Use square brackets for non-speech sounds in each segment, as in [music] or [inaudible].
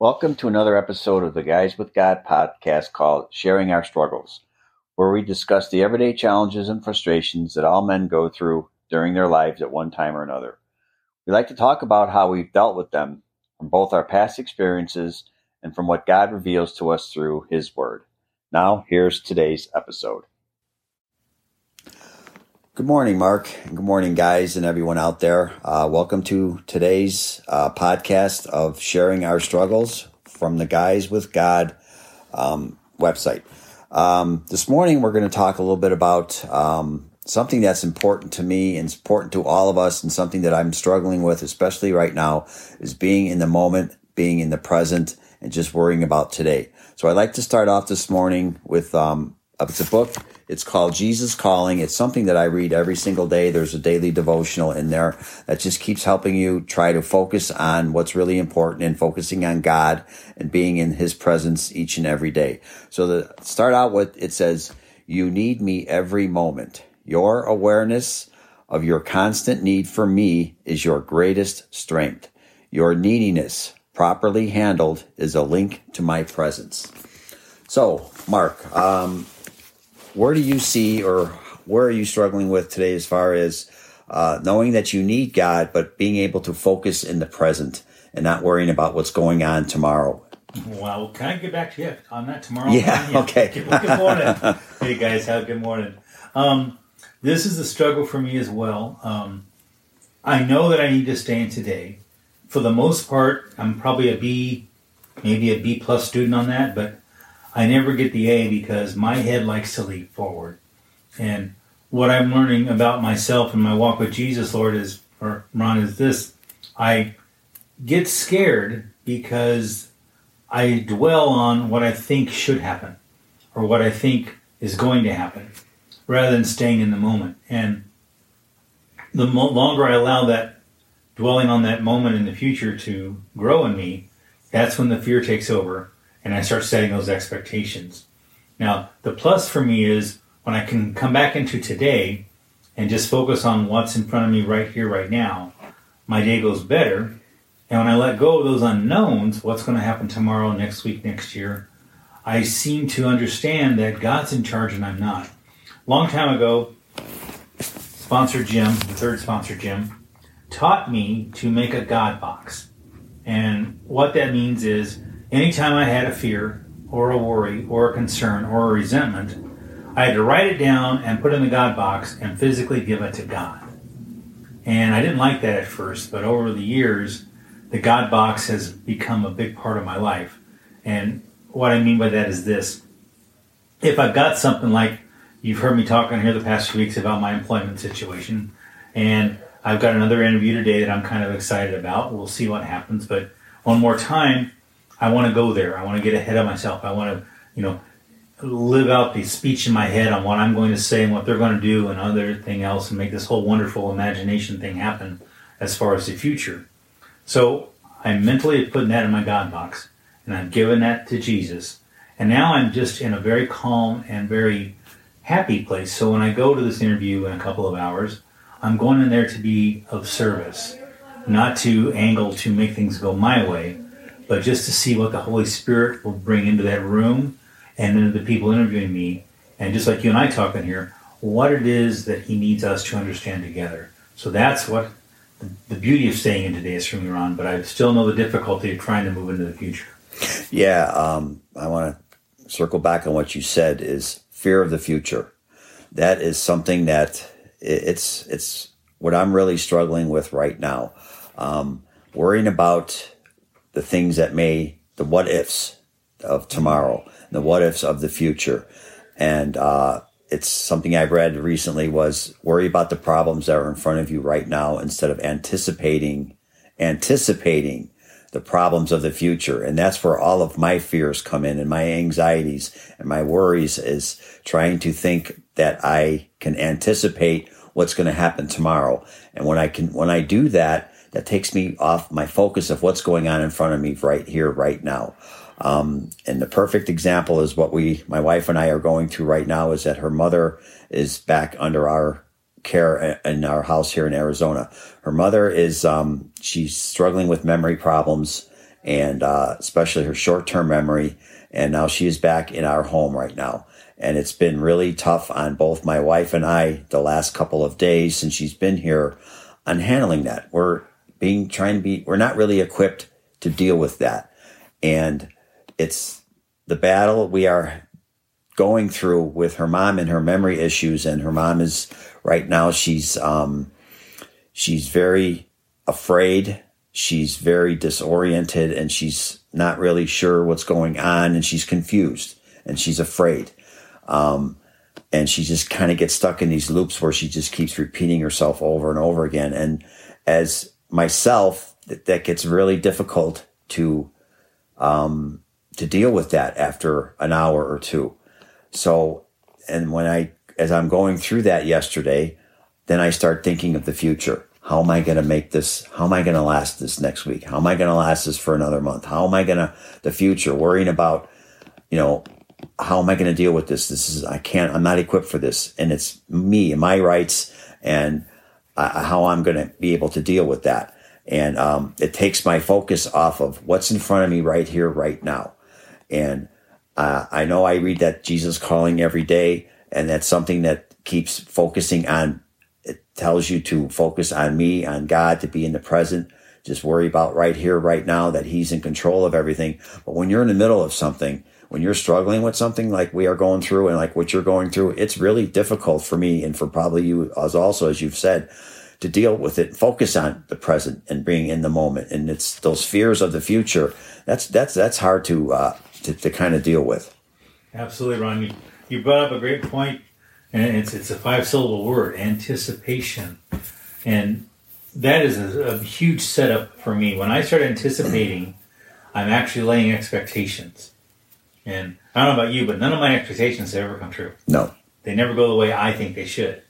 Welcome to another episode of the Guys with God podcast called Sharing Our Struggles, where we discuss the everyday challenges and frustrations that all men go through during their lives at one time or another. We like to talk about how we've dealt with them from both our past experiences and from what God reveals to us through His Word. Now, here's today's episode. Good morning, Mark. Good morning, guys, and everyone out there. Uh, welcome to today's uh, podcast of sharing our struggles from the Guys with God um, website. Um, this morning, we're going to talk a little bit about um, something that's important to me and important to all of us, and something that I'm struggling with, especially right now, is being in the moment, being in the present, and just worrying about today. So I'd like to start off this morning with um, it's a book it's called Jesus Calling. It's something that I read every single day. There's a daily devotional in there that just keeps helping you try to focus on what's really important and focusing on God and being in his presence each and every day. So the start out with it says, you need me every moment. Your awareness of your constant need for me is your greatest strength. Your neediness, properly handled, is a link to my presence. So, Mark, um, where do you see or where are you struggling with today as far as uh, knowing that you need God, but being able to focus in the present and not worrying about what's going on tomorrow? Well, can I get back to you on that tomorrow? Yeah, yeah. okay. Good, morning. hey, guys, have a good morning. Um, this is a struggle for me as well. Um, I know that I need to stay in today. For the most part, I'm probably a B, maybe a B plus student on that, but I never get the A because my head likes to leap forward. And what I'm learning about myself and my walk with Jesus, Lord, is, or Ron, is this I get scared because I dwell on what I think should happen or what I think is going to happen rather than staying in the moment. And the mo- longer I allow that dwelling on that moment in the future to grow in me, that's when the fear takes over and I start setting those expectations. Now, the plus for me is when I can come back into today and just focus on what's in front of me right here, right now, my day goes better. And when I let go of those unknowns, what's going to happen tomorrow, next week, next year, I seem to understand that God's in charge and I'm not. Long time ago, sponsor Jim, the third sponsor Jim, taught me to make a God box. And what that means is Anytime I had a fear or a worry or a concern or a resentment, I had to write it down and put it in the God box and physically give it to God. And I didn't like that at first, but over the years, the God box has become a big part of my life. And what I mean by that is this if I've got something like you've heard me talking here the past few weeks about my employment situation, and I've got another interview today that I'm kind of excited about. We'll see what happens. But one more time, I want to go there. I want to get ahead of myself. I want to, you know, live out the speech in my head on what I'm going to say and what they're going to do and other thing else and make this whole wonderful imagination thing happen as far as the future. So I'm mentally putting that in my God box and I'm giving that to Jesus. And now I'm just in a very calm and very happy place. So when I go to this interview in a couple of hours, I'm going in there to be of service, not to angle to make things go my way, but just to see what the Holy Spirit will bring into that room and into the people interviewing me, and just like you and I talking here, what it is that He needs us to understand together. So that's what the, the beauty of staying in today is for me, Ron. But I still know the difficulty of trying to move into the future. Yeah, um, I want to circle back on what you said. Is fear of the future. That is something that it's it's what I'm really struggling with right now. Um, worrying about the things that may, the what ifs of tomorrow, the what ifs of the future. And, uh, it's something I've read recently was worry about the problems that are in front of you right now instead of anticipating, anticipating the problems of the future. And that's where all of my fears come in and my anxieties and my worries is trying to think that I can anticipate what's going to happen tomorrow. And when I can, when I do that, that takes me off my focus of what's going on in front of me right here, right now. Um, and the perfect example is what we, my wife and I are going through right now is that her mother is back under our care in our house here in Arizona. Her mother is, um, she's struggling with memory problems and uh, especially her short term memory. And now she is back in our home right now. And it's been really tough on both my wife and I the last couple of days since she's been here on handling that. We're being trying to be, we're not really equipped to deal with that. And it's the battle we are going through with her mom and her memory issues. And her mom is right now, she's, um, she's very afraid. She's very disoriented and she's not really sure what's going on and she's confused and she's afraid. Um, and she just kind of gets stuck in these loops where she just keeps repeating herself over and over again. And as myself, that, that gets really difficult to, um, to deal with that after an hour or two. So, and when I, as I'm going through that yesterday, then I start thinking of the future. How am I going to make this? How am I going to last this next week? How am I going to last this for another month? How am I going to, the future, worrying about, you know, how am I going to deal with this? This is, I can't, I'm not equipped for this. And it's me and my rights and uh, how I'm going to be able to deal with that. And um, it takes my focus off of what's in front of me right here, right now. And uh, I know I read that Jesus calling every day, and that's something that keeps focusing on. It tells you to focus on me, on God, to be in the present. Just worry about right here, right now, that He's in control of everything. But when you're in the middle of something, when you're struggling with something like we are going through and like what you're going through, it's really difficult for me and for probably you as also, as you've said, to deal with it, focus on the present and being in the moment. And it's those fears of the future. That's, that's, that's hard to, uh, to, to kind of deal with. Absolutely, Ron. You, you brought up a great point, and it's it's a five syllable word: anticipation, and that is a, a huge setup for me. When I start anticipating, I'm actually laying expectations, and I don't know about you, but none of my expectations have ever come true. No, they never go the way I think they should.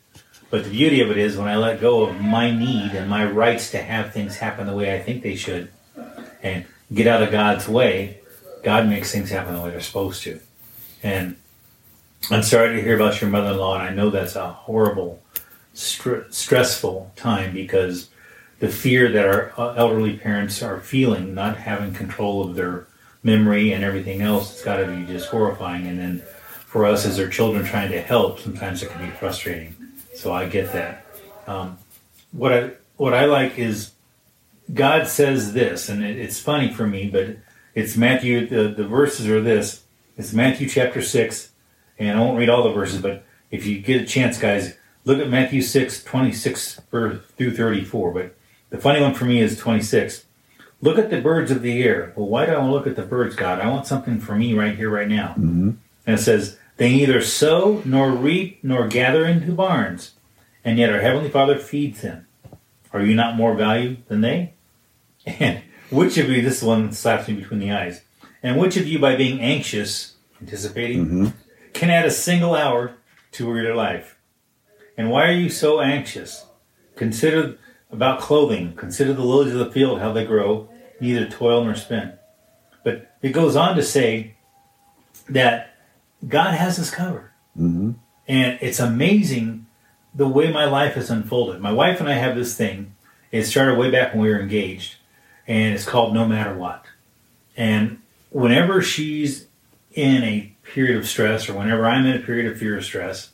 But the beauty of it is when I let go of my need and my rights to have things happen the way I think they should, and get out of God's way, God makes things happen the way they're supposed to. And I'm sorry to hear about your mother in law, and I know that's a horrible, str- stressful time because the fear that our uh, elderly parents are feeling, not having control of their memory and everything else, it's got to be just horrifying. And then for us as their children trying to help, sometimes it can be frustrating. So I get that. Um, what I what I like is God says this, and it, it's funny for me, but it's Matthew, the, the verses are this. It's Matthew chapter 6, and I won't read all the verses, but if you get a chance, guys, look at Matthew 6, 26 through 34. But the funny one for me is 26. Look at the birds of the air. Well, why do I want to look at the birds, God? I want something for me right here, right now. Mm-hmm. And it says, They neither sow, nor reap, nor gather into barns, and yet our Heavenly Father feeds them. Are you not more value than they? [laughs] And which of you, this one slaps me between the eyes, and which of you, by being anxious, anticipating, mm-hmm. can add a single hour to your life? And why are you so anxious? Consider about clothing. Consider the lilies of the field, how they grow, neither toil nor spin. But it goes on to say that God has us covered. Mm-hmm. And it's amazing the way my life has unfolded. My wife and I have this thing. It started way back when we were engaged and it's called No Matter What. And whenever she's in a period of stress, or whenever I'm in a period of fear or stress,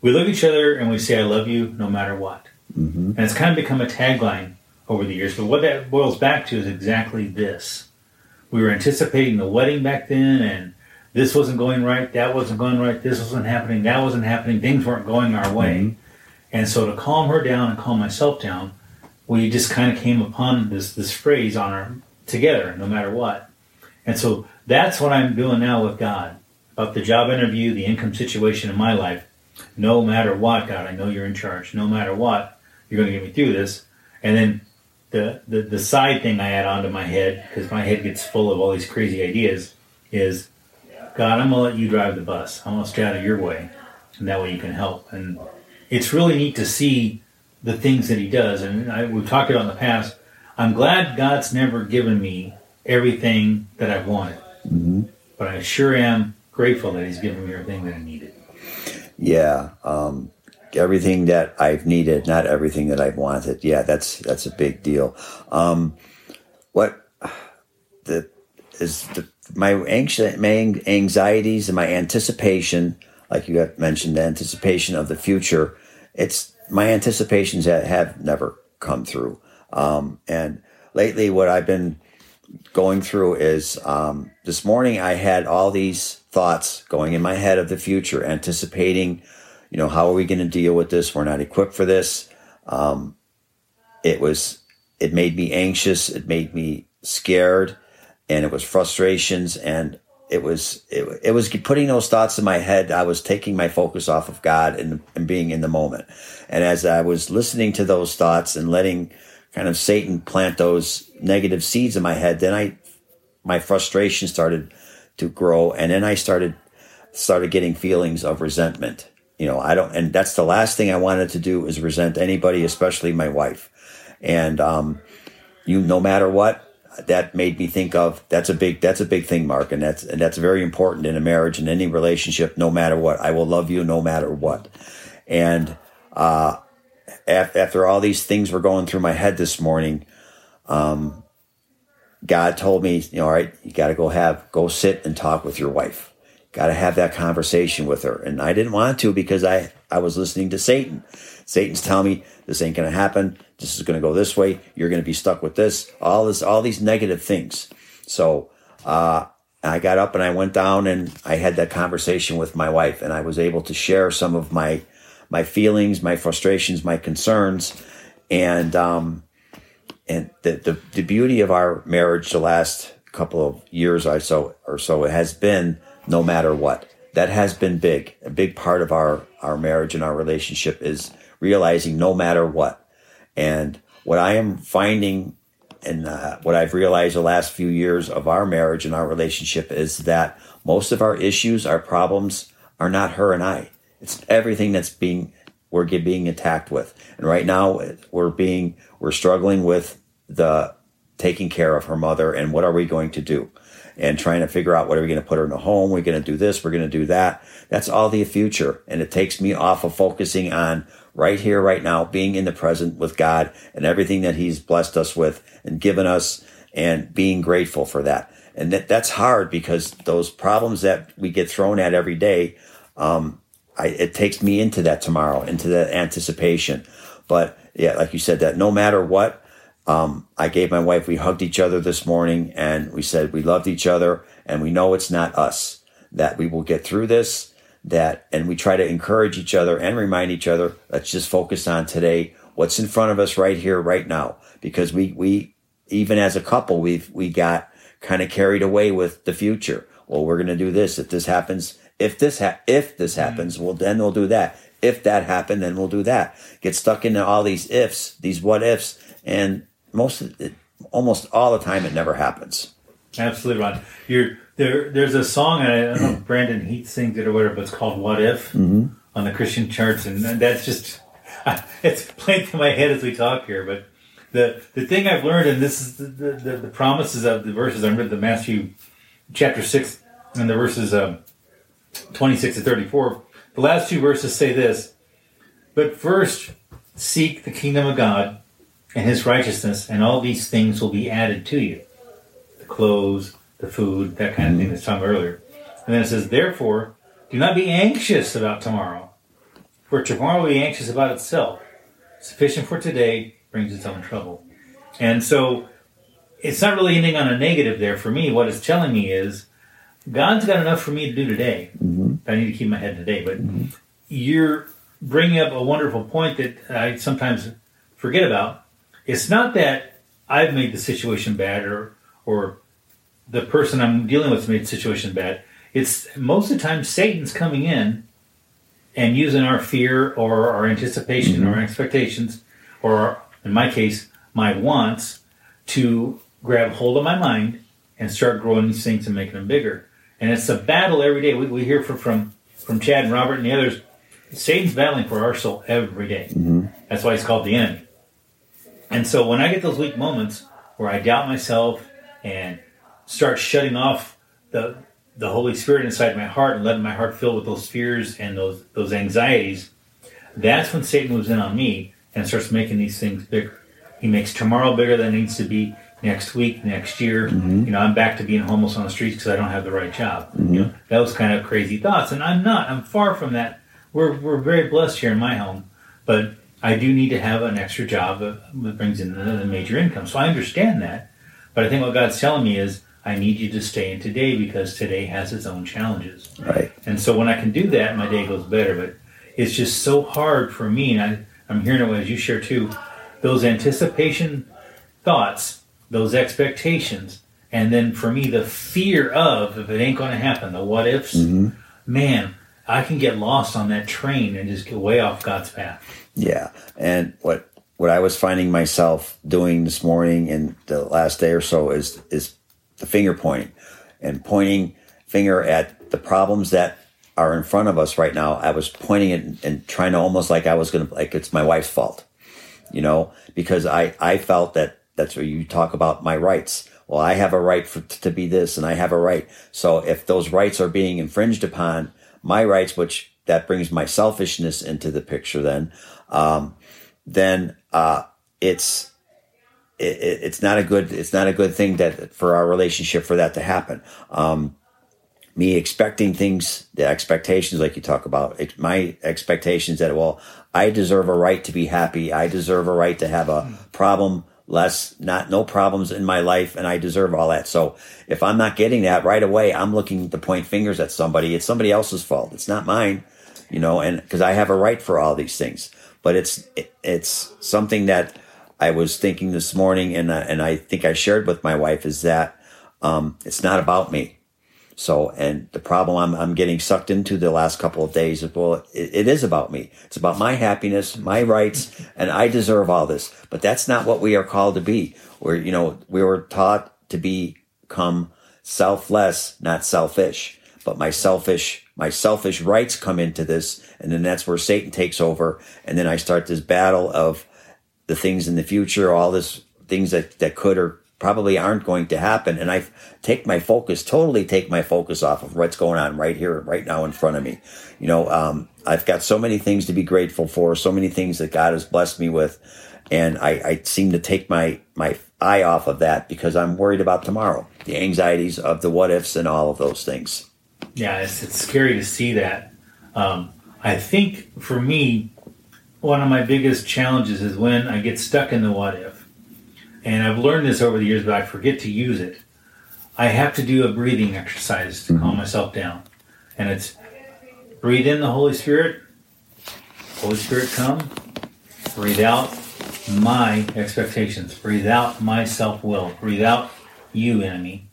we look at each other and we say, I love you no matter what. Mm-hmm. And it's kind of become a tagline over the years. But what that boils back to is exactly this. We were anticipating the wedding back then, and this wasn't going right, that wasn't going right, this wasn't happening, that wasn't happening, things weren't going our way. Mm-hmm. And so to calm her down and calm myself down, we just kind of came upon this this phrase on our together, no matter what. And so that's what I'm doing now with God about the job interview, the income situation in my life. No matter what, God, I know you're in charge. No matter what, you're going to get me through this. And then the the, the side thing I add onto my head because my head gets full of all these crazy ideas is, God, I'm gonna let you drive the bus. I'm gonna stay out of your way, and that way you can help. And it's really neat to see the things that he does. And I, we've talked about in the past. I'm glad God's never given me everything that I've wanted, mm-hmm. but I sure am grateful that He's given me everything that I needed. Yeah, um, everything that I've needed, not everything that I've wanted. Yeah, that's that's a big deal. Um, what the is the, my anxious, my anxieties and my anticipation, like you have mentioned, the anticipation of the future. It's my anticipations that have never come through. Um, and lately, what I've been going through is um, this morning I had all these thoughts going in my head of the future, anticipating, you know, how are we going to deal with this? We're not equipped for this. Um, it was, it made me anxious. It made me scared and it was frustrations and it was it, it was putting those thoughts in my head i was taking my focus off of god and, and being in the moment and as i was listening to those thoughts and letting kind of satan plant those negative seeds in my head then i my frustration started to grow and then i started started getting feelings of resentment you know i don't and that's the last thing i wanted to do is resent anybody especially my wife. And um you no matter what that made me think of that's a big that's a big thing mark and that's and that's very important in a marriage and any relationship no matter what. I will love you no matter what. And uh after all these things were going through my head this morning um god told me you know all right you got to go have go sit and talk with your wife got to have that conversation with her and i didn't want to because i i was listening to satan satan's telling me this ain't going to happen this is going to go this way. You're going to be stuck with this. All this, all these negative things. So, uh, I got up and I went down and I had that conversation with my wife and I was able to share some of my, my feelings, my frustrations, my concerns. And, um, and the, the, the beauty of our marriage the last couple of years or so or so it has been no matter what that has been big a big part of our our marriage and our relationship is realizing no matter what and what I am finding and uh, what I've realized the last few years of our marriage and our relationship is that most of our issues, our problems are not her and I. It's everything that's being, we're being attacked with. And right now we're being, we're struggling with the taking care of her mother and what are we going to do? And trying to figure out what are we going to put her in a home? We're going to do this. We're going to do that. That's all the future. And it takes me off of focusing on right here, right now, being in the present with God and everything that He's blessed us with and given us and being grateful for that. And that, that's hard because those problems that we get thrown at every day, um, I, it takes me into that tomorrow, into that anticipation. But yeah, like you said, that no matter what, um, I gave my wife, we hugged each other this morning and we said we loved each other and we know it's not us, that we will get through this that, and we try to encourage each other and remind each other, let's just focus on today, what's in front of us right here, right now. Because we, we, even as a couple, we've, we got kind of carried away with the future. Well, we're going to do this. If this happens, if this, ha- if this mm-hmm. happens, well, then we'll do that. If that happened, then we'll do that. Get stuck into all these ifs, these what ifs, and most, it, almost all the time, it never happens. Absolutely, Ron. You're there, there's a song, I don't know if [clears throat] Brandon Heath sings it or whatever, but it's called "What If" mm-hmm. on the Christian charts, and that's just [laughs] it's playing through my head as we talk here. But the the thing I've learned, and this is the, the, the promises of the verses I read the Matthew chapter six and the verses um, twenty six to thirty four. The last two verses say this: "But first seek the kingdom of God and His righteousness, and all these things will be added to you: the clothes." the food, that kind of thing that's talked earlier. And then it says, therefore, do not be anxious about tomorrow, for tomorrow will be anxious about itself. Sufficient for today brings its own trouble. And so it's not really ending on a negative there for me. What it's telling me is God's got enough for me to do today. Mm-hmm. I need to keep my head today. But mm-hmm. you're bringing up a wonderful point that I sometimes forget about. It's not that I've made the situation bad or or the person I'm dealing with made the situation bad. It's most of the time Satan's coming in and using our fear or our anticipation mm-hmm. or our expectations, or in my case, my wants, to grab hold of my mind and start growing these things and making them bigger. And it's a battle every day. We, we hear from, from from Chad and Robert and the others. Satan's battling for our soul every day. Mm-hmm. That's why he's called the enemy. And so when I get those weak moments where I doubt myself and start shutting off the the Holy Spirit inside my heart and letting my heart fill with those fears and those those anxieties, that's when Satan moves in on me and starts making these things bigger. He makes tomorrow bigger than it needs to be. next week, next year. Mm-hmm. You know, I'm back to being homeless on the streets because I don't have the right job. Mm-hmm. You know, those kind of crazy thoughts, and I'm not. I'm far from that. We're we're very blessed here in my home, but I do need to have an extra job that brings in a major income. So I understand that, but I think what God's telling me is I need you to stay in today because today has its own challenges. Right. And so when I can do that, my day goes better. But it's just so hard for me, and I, I'm hearing it as you share too. Those anticipation thoughts, those expectations, and then for me the fear of if it ain't going to happen, the what ifs. Mm-hmm. Man, I can get lost on that train and just get way off God's path. Yeah, and what what I was finding myself doing this morning and the last day or so is is the finger pointing and pointing finger at the problems that are in front of us right now. I was pointing it and trying to almost like I was going to like it's my wife's fault, you know, because I I felt that that's where you talk about my rights. Well, I have a right for, to be this and I have a right. So if those rights are being infringed upon, my rights, which that brings my selfishness into the picture, then, um, then uh, it's it, it's not a good it's not a good thing that for our relationship for that to happen. Um, me expecting things, the expectations, like you talk about, my expectations that well, I deserve a right to be happy. I deserve a right to have a problem less, not no problems in my life, and I deserve all that. So if I'm not getting that right away, I'm looking to point fingers at somebody. It's somebody else's fault. It's not mine, you know, and because I have a right for all these things. But it's it, it's something that I was thinking this morning, and uh, and I think I shared with my wife is that um, it's not about me. So, and the problem I'm, I'm getting sucked into the last couple of days is, well, it, it is about me. It's about my happiness, my rights, and I deserve all this. But that's not what we are called to be. We're, you know, we were taught to become selfless, not selfish. But my selfish, my selfish rights come into this. And then that's where Satan takes over. And then I start this battle of the things in the future, all this things that, that could or probably aren't going to happen. And I take my focus, totally take my focus off of what's going on right here, right now in front of me. You know, um, I've got so many things to be grateful for, so many things that God has blessed me with. And I, I seem to take my, my eye off of that because I'm worried about tomorrow, the anxieties of the what ifs and all of those things. Yeah, it's, it's scary to see that. Um, I think for me, one of my biggest challenges is when I get stuck in the what if and I've learned this over the years, but I forget to use it. I have to do a breathing exercise to mm-hmm. calm myself down. And it's breathe in the Holy Spirit, Holy Spirit come, breathe out my expectations, breathe out my self will, breathe out you, enemy.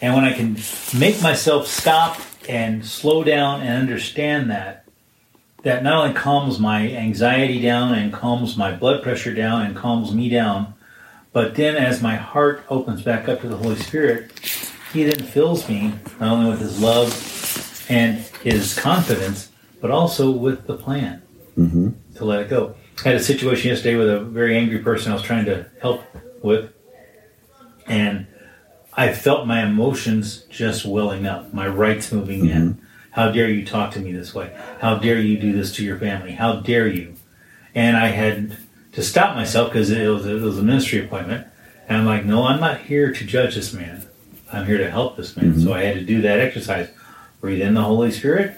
And when I can make myself stop and slow down and understand that, that not only calms my anxiety down and calms my blood pressure down and calms me down, but then as my heart opens back up to the Holy Spirit, He then fills me not only with His love and His confidence, but also with the plan mm-hmm. to let it go. I had a situation yesterday with a very angry person I was trying to help with, and I felt my emotions just welling up, my rights moving mm-hmm. in. How dare you talk to me this way? How dare you do this to your family? How dare you? And I had to stop myself because it, was, it was a ministry appointment. And I'm like, no, I'm not here to judge this man. I'm here to help this man. Mm-hmm. So I had to do that exercise. Breathe in the Holy Spirit,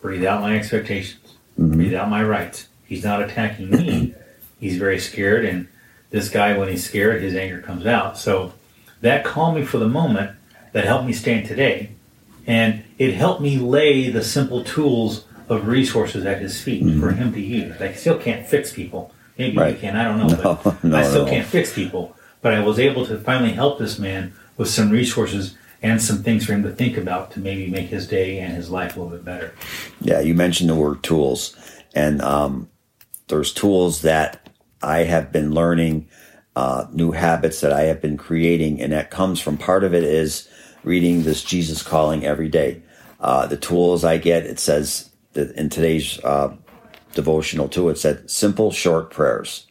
breathe out my expectations, mm-hmm. breathe out my rights. He's not attacking me. [laughs] He's very scared. And this guy, when he's scared, his anger comes out. So that calmed me for the moment. That helped me stand today. And it helped me lay the simple tools of resources at his feet mm-hmm. for him to use. I still can't fix people. Maybe right. you can. I don't know. [laughs] No, but no, I still no. can't fix people. But I was able to finally help this man with some resources and some things for him to think about to maybe make his day and his life a little bit better. Yeah, you mentioned the word tools, and um, there's tools that I have been learning, uh, new habits that I have been creating, and that comes from part of it is reading this Jesus calling every day. Uh, the tools I get, it says that in today's uh, devotional too. It said simple, short prayers.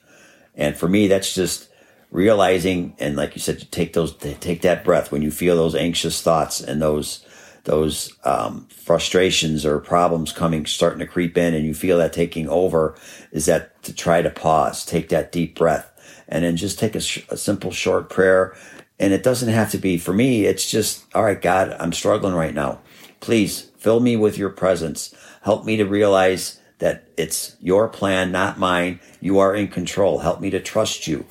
And for me, that's just realizing, and like you said, to take those, take that breath when you feel those anxious thoughts and those, those um, frustrations or problems coming, starting to creep in, and you feel that taking over, is that to try to pause, take that deep breath, and then just take a, sh- a simple, short prayer. And it doesn't have to be for me. It's just, all right, God, I'm struggling right now. Please fill me with your presence. Help me to realize that it's your plan, not mine. You are in control. Help me to trust you.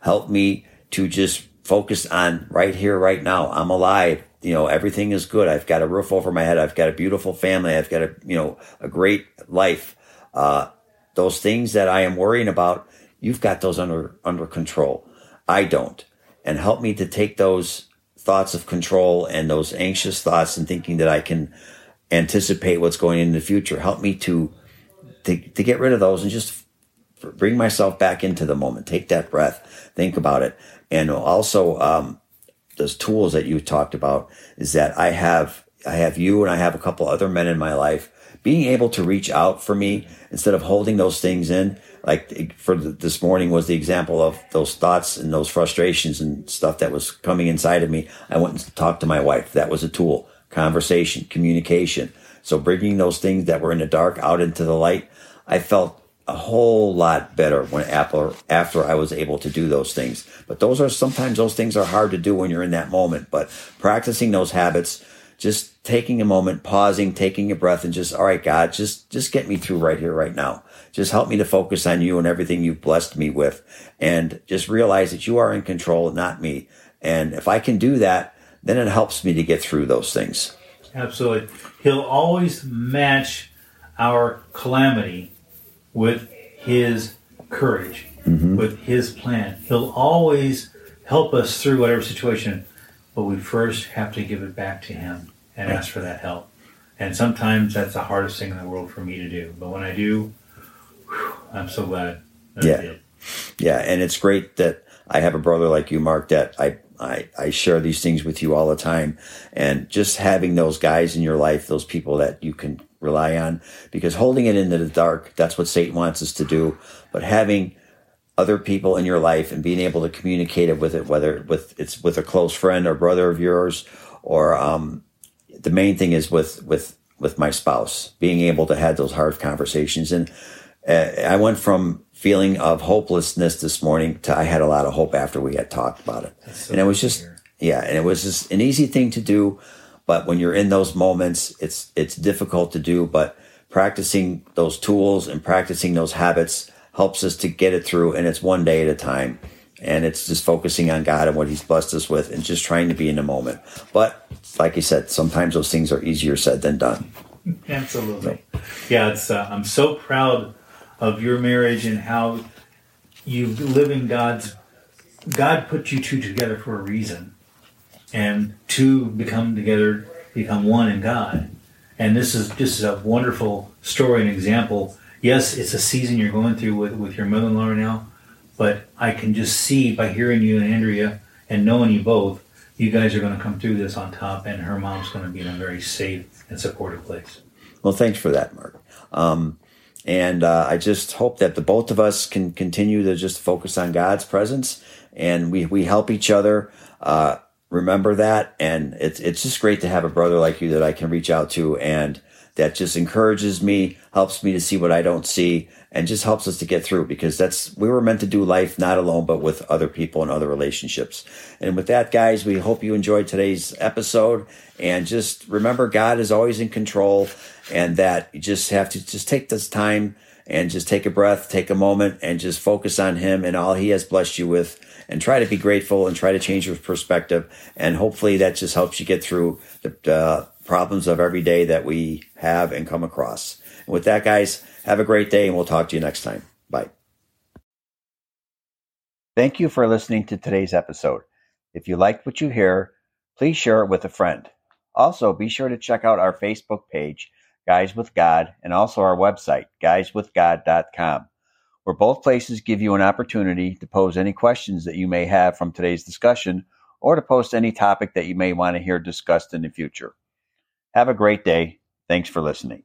Help me to just focus on right here, right now. I'm alive. You know, everything is good. I've got a roof over my head. I've got a beautiful family. I've got a, you know, a great life. Uh, those things that I am worrying about, you've got those under, under control. I don't. And help me to take those thoughts of control and those anxious thoughts and thinking that I can anticipate what's going in the future. Help me to, to, to get rid of those and just bring myself back into the moment. Take that breath. Think about it. And also, um, those tools that you talked about is that I have, I have you and I have a couple other men in my life being able to reach out for me instead of holding those things in. Like for this morning was the example of those thoughts and those frustrations and stuff that was coming inside of me. I went and talked to my wife. That was a tool. Conversation, communication. So bringing those things that were in the dark out into the light, I felt a whole lot better when after after I was able to do those things. But those are sometimes those things are hard to do when you're in that moment. But practicing those habits just taking a moment, pausing, taking a breath and just, all right, God, just, just get me through right here, right now. Just help me to focus on you and everything you've blessed me with and just realize that you are in control, not me. And if I can do that, then it helps me to get through those things. Absolutely. He'll always match our calamity with his courage, mm-hmm. with his plan. He'll always help us through whatever situation but we first have to give it back to Him and ask for that help. And sometimes that's the hardest thing in the world for me to do. But when I do, whew, I'm so glad. yeah. Yeah. And it's great that I have a brother like you, Mark, that I, I, I share these things with you all the time. And just having those guys in your life, those people that you can rely on, because holding it into the dark, that's what Satan wants us to do. But having other people in your life and being able to communicate it with it, whether with it's with a close friend or brother of yours, or um, the main thing is with with with my spouse, being able to have those hard conversations. And uh, I went from feeling of hopelessness this morning to I had a lot of hope after we had talked about it, so and it was just yeah, and it was just an easy thing to do. But when you're in those moments, it's it's difficult to do. But practicing those tools and practicing those habits helps us to get it through and it's one day at a time and it's just focusing on God and what he's blessed us with and just trying to be in the moment. But like I said, sometimes those things are easier said than done. Absolutely. Yeah, it's uh, I'm so proud of your marriage and how you live in God's God put you two together for a reason. And two become together, become one in God. And this is just a wonderful story and example yes, it's a season you're going through with, with your mother-in-law now, but I can just see by hearing you and Andrea and knowing you both, you guys are going to come through this on top, and her mom's going to be in a very safe and supportive place. Well, thanks for that, Mark. Um, and uh, I just hope that the both of us can continue to just focus on God's presence, and we we help each other. Uh, remember that, and it's it's just great to have a brother like you that I can reach out to and that just encourages me, helps me to see what I don't see, and just helps us to get through because that's, we were meant to do life not alone, but with other people and other relationships. And with that, guys, we hope you enjoyed today's episode and just remember God is always in control and that you just have to just take this time and just take a breath, take a moment and just focus on him and all he has blessed you with and try to be grateful and try to change your perspective. And hopefully that just helps you get through the, uh, problems of every day that we have and come across. And with that, guys, have a great day and we'll talk to you next time. Bye. Thank you for listening to today's episode. If you liked what you hear, please share it with a friend. Also, be sure to check out our Facebook page, Guys with God, and also our website, guyswithgod.com, where both places give you an opportunity to pose any questions that you may have from today's discussion or to post any topic that you may want to hear discussed in the future. Have a great day. Thanks for listening.